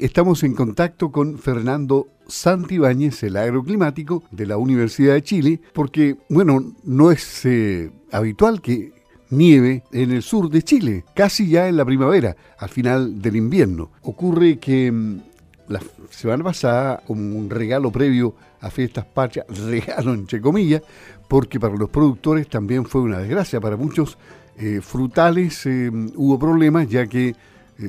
Estamos en contacto con Fernando Santibáñez, el agroclimático de la Universidad de Chile, porque, bueno, no es eh, habitual que nieve en el sur de Chile, casi ya en la primavera, al final del invierno. Ocurre que mm, la semana pasada, como un regalo previo a fiestas patrias, regalo entre comillas, porque para los productores también fue una desgracia. Para muchos eh, frutales eh, hubo problemas ya que eh,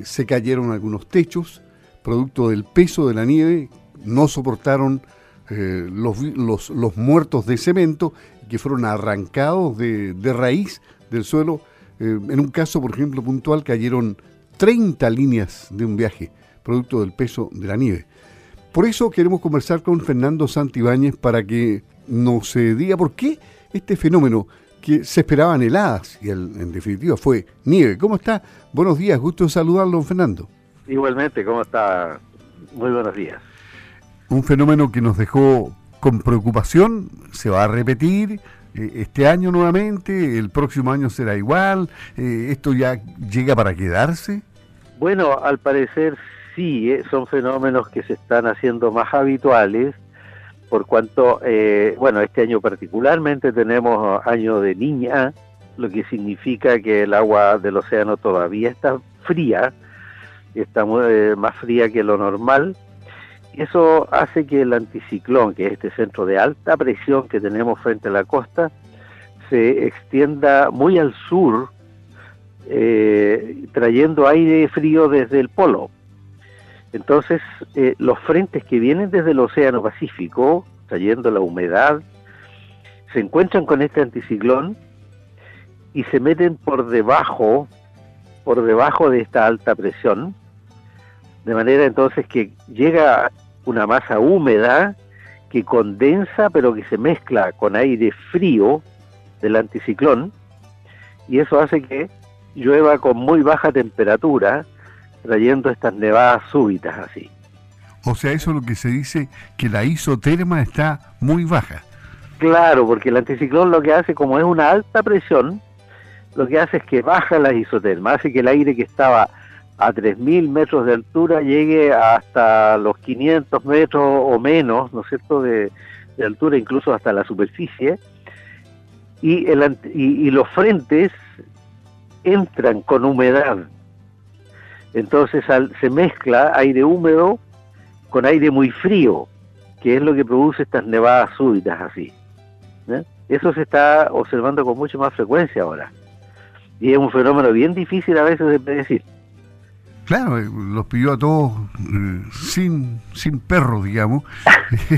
se cayeron algunos techos, producto del peso de la nieve, no soportaron los, los, muertos de cemento que fueron arrancados de, de raíz del suelo. en un caso, por ejemplo, puntual, cayeron 30 líneas de un viaje producto del peso de la nieve. Por eso queremos conversar con Fernando Santibáñez para que nos diga por qué este fenómeno que se esperaban heladas y en definitiva fue nieve. ¿Cómo está? Buenos días, gusto saludarlo, Fernando. Igualmente, ¿cómo está? Muy buenos días. Un fenómeno que nos dejó con preocupación, se va a repetir eh, este año nuevamente, el próximo año será igual, eh, esto ya llega para quedarse. Bueno, al parecer sí eh, son fenómenos que se están haciendo más habituales, por cuanto, eh, bueno, este año particularmente tenemos año de niña, lo que significa que el agua del océano todavía está fría, está eh, más fría que lo normal. Eso hace que el anticiclón, que es este centro de alta presión que tenemos frente a la costa, se extienda muy al sur, trayendo aire frío desde el polo. Entonces, eh, los frentes que vienen desde el Océano Pacífico, trayendo la humedad, se encuentran con este anticiclón y se meten por debajo, por debajo de esta alta presión, de manera entonces que llega una masa húmeda que condensa pero que se mezcla con aire frío del anticiclón y eso hace que llueva con muy baja temperatura trayendo estas nevadas súbitas así. O sea, eso es lo que se dice que la isoterma está muy baja. Claro, porque el anticiclón lo que hace, como es una alta presión, lo que hace es que baja la isoterma, hace que el aire que estaba a 3.000 metros de altura llegue hasta los 500 metros o menos, ¿no es cierto?, de, altura, incluso hasta la superficie, y, el, y los frentes entran con humedad, entonces se mezcla aire húmedo con aire muy frío, que es lo que produce estas nevadas súbitas así. Eso se está observando con mucha más frecuencia ahora. Y es un fenómeno bien difícil a veces de predecir. Claro, eh, los pidió a todos eh, sin, sin perros, digamos.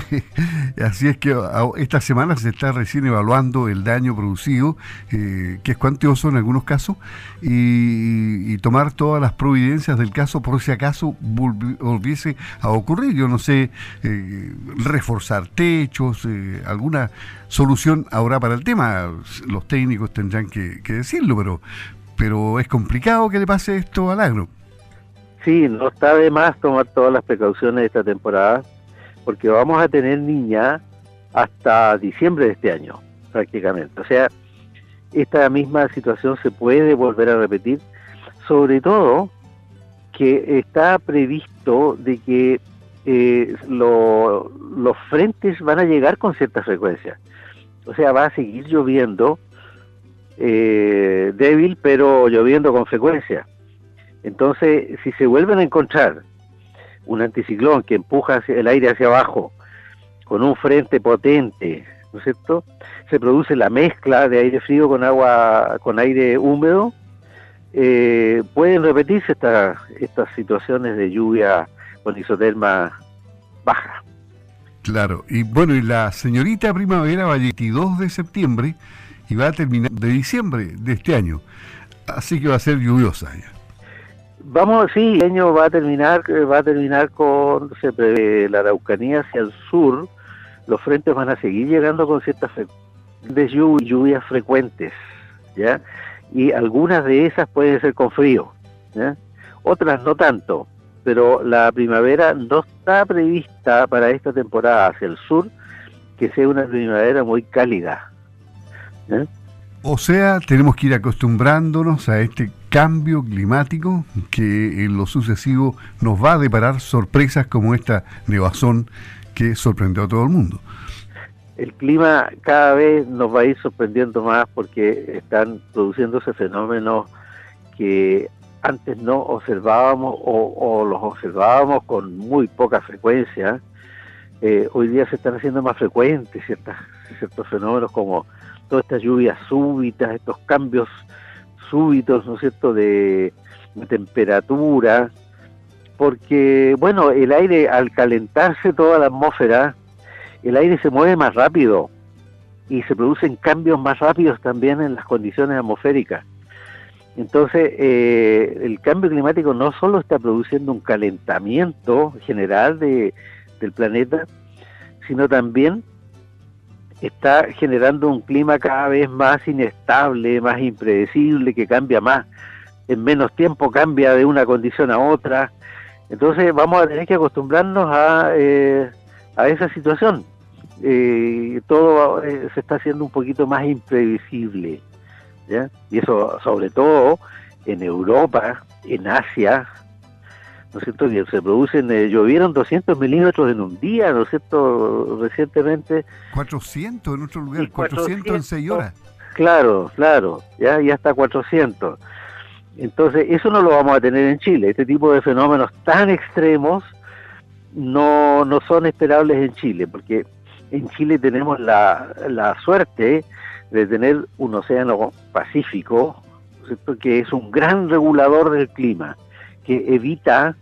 Así es que esta semana se está recién evaluando el daño producido, eh, que es cuantioso en algunos casos, y, tomar todas las providencias del caso por si acaso volviese a ocurrir. Yo no sé, reforzar techos, alguna solución habrá para el tema. Los técnicos tendrán que, que decirlo, pero, pero es complicado que le pase esto al agro. Sí, no está de más tomar todas las precauciones de esta temporada, porque vamos a tener niña hasta diciembre de este año, prácticamente. O sea, esta misma situación se puede volver a repetir, sobre todo que está previsto de que eh, los frentes van a llegar con cierta frecuencia. O sea, va a seguir lloviendo eh, débil, pero lloviendo con frecuencia. Entonces, si se vuelven a encontrar un anticiclón que empuja el aire hacia abajo con un frente potente, ¿no es cierto? Se produce la mezcla de aire frío con agua, con aire húmedo. Eh, pueden repetirse estas situaciones de lluvia con isoterma baja. Claro, y bueno, y la señorita primavera va a 22 de septiembre y va a terminar de diciembre de este año. Así que va a ser lluviosa ya. Vamos, sí, el año va a terminar, eh, va a terminar con se prevé la Araucanía hacia el sur. Los frentes van a seguir llegando con ciertas lluvias frecuentes, ¿ya? Y algunas de esas pueden ser con frío. Otras no tanto, pero la primavera no está prevista para esta temporada hacia el sur que sea una primavera muy cálida. O sea, tenemos que ir acostumbrándonos a este cambio climático que en lo sucesivo nos va a deparar sorpresas como esta nevazón que sorprendió a todo el mundo. El clima cada vez nos va a ir sorprendiendo más porque están produciéndose fenómenos que antes no observábamos o, los observábamos con muy poca frecuencia. Eh, hoy día se están haciendo más frecuentes ciertas, ciertos fenómenos como todas estas lluvias súbitas, estos cambios súbitos, ¿no es cierto?, de, temperatura, porque, bueno, el aire al calentarse toda la atmósfera, el aire se mueve más rápido y se producen cambios más rápidos también en las condiciones atmosféricas. Entonces, eh, el cambio climático no solo está produciendo un calentamiento general de, del planeta, sino también está generando un clima cada vez más inestable, más impredecible, que cambia más, en menos tiempo cambia de una condición a otra. Entonces vamos a tener que acostumbrarnos a, eh, a esa situación. Eh, todo eh, se está haciendo un poquito más imprevisible. ¿ya? Y eso sobre todo en Europa, en Asia, ¿no es cierto? Que se producen, eh, llovieron 200 milímetros en un día, ¿no es cierto? Recientemente. 400 en otro lugar, 400, en 6 horas. Claro, claro, ya, ya está 400. Entonces, eso no lo vamos a tener en Chile. Este tipo de fenómenos tan extremos no, no son esperables en Chile, porque en Chile tenemos la, la suerte de tener un océano Pacífico, ¿cierto? que es un gran regulador del clima, que evita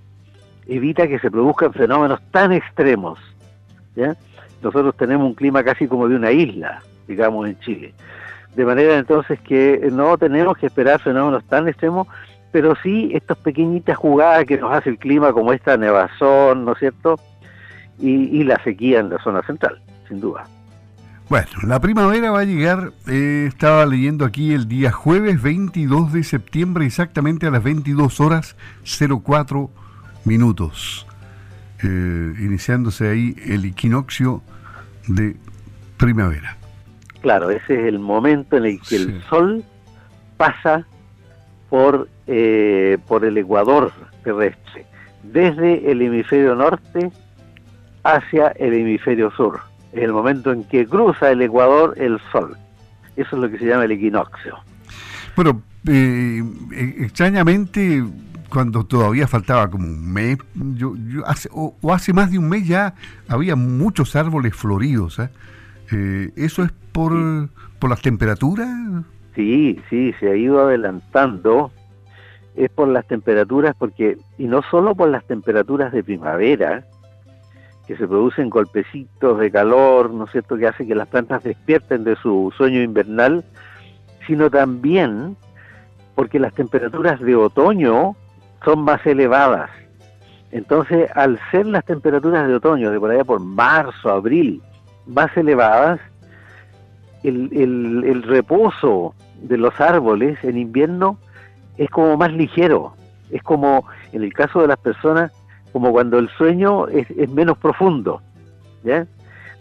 evita que se produzcan fenómenos tan extremos. ¿ya? Nosotros tenemos un clima casi como de una isla, digamos, en Chile. De manera entonces que no tenemos que esperar fenómenos tan extremos, pero sí estas pequeñitas jugadas que nos hace el clima, como esta nevazón, ¿no es cierto? Y, la sequía en la zona central, sin duda. Bueno, la primavera va a llegar, eh, estaba leyendo aquí el día jueves 22 de septiembre, exactamente a las 22 horas 04 minutos, eh, iniciándose ahí el equinoccio de primavera. Claro, ese es el momento en el que el sol pasa por, eh, por el ecuador terrestre, desde el hemisferio norte hacia el hemisferio sur. Es el momento en que cruza el ecuador el sol. Eso es lo que se llama el equinoccio. Bueno, eh, extrañamente cuando todavía faltaba como un mes, yo, hace, o, hace más de un mes ya había muchos árboles floridos. ¿eh? Eh, ¿Eso es por, por las temperaturas? Sí, sí, se ha ido adelantando. Es por las temperaturas, porque, y no solo por las temperaturas de primavera, que se producen golpecitos de calor, ¿no es cierto?, que hace que las plantas despierten de su sueño invernal, sino también porque las temperaturas de otoño son más elevadas. Entonces, al ser las temperaturas de otoño, de por allá por marzo, abril, más elevadas, el, reposo de los árboles en invierno es como más ligero. Es como, en el caso de las personas, como cuando el sueño es, es menos profundo. ¿ya?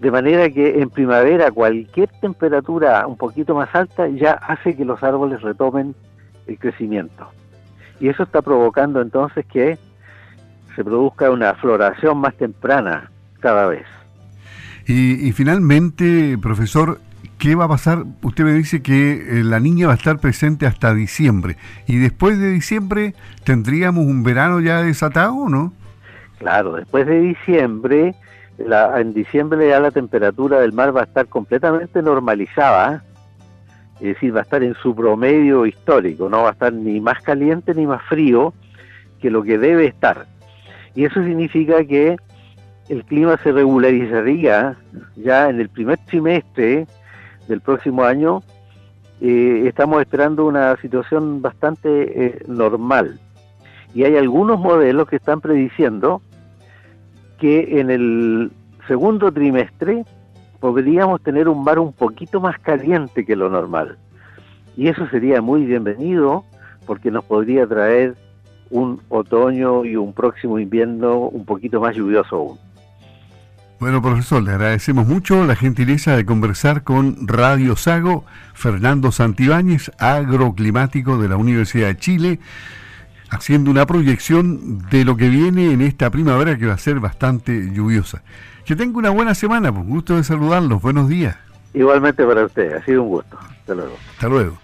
De manera que en primavera cualquier temperatura un poquito más alta ya hace que los árboles retomen el crecimiento. Y eso está provocando entonces que se produzca una floración más temprana cada vez. Y, finalmente, profesor, ¿qué va a pasar? Usted me dice que eh, la niña va a estar presente hasta diciembre. ¿Y después de diciembre tendríamos un verano ya desatado no? Claro, después de diciembre, la, en diciembre ya la temperatura del mar va a estar completamente normalizada es decir, va a estar en su promedio histórico, no va a estar ni más caliente ni más frío que lo que debe estar. Y eso significa que el clima se regularizaría ya en el primer trimestre del próximo año. Eh, estamos esperando una situación bastante eh, normal. Y hay algunos modelos que están prediciendo que en el segundo trimestre podríamos tener un mar un poquito más caliente que lo normal. Y eso sería muy bienvenido porque nos podría traer un otoño y un próximo invierno un poquito más lluvioso aún. Bueno, profesor, le agradecemos mucho la gentileza de conversar con Radio Sago, Fernando Santibáñez, agroclimático de la Universidad de Chile, haciendo una proyección de lo que viene en esta primavera que va a ser bastante lluviosa. Que tenga una buena semana, pues gusto de saludarlos, buenos días. Igualmente para usted, ha sido un gusto. Hasta luego. Hasta luego.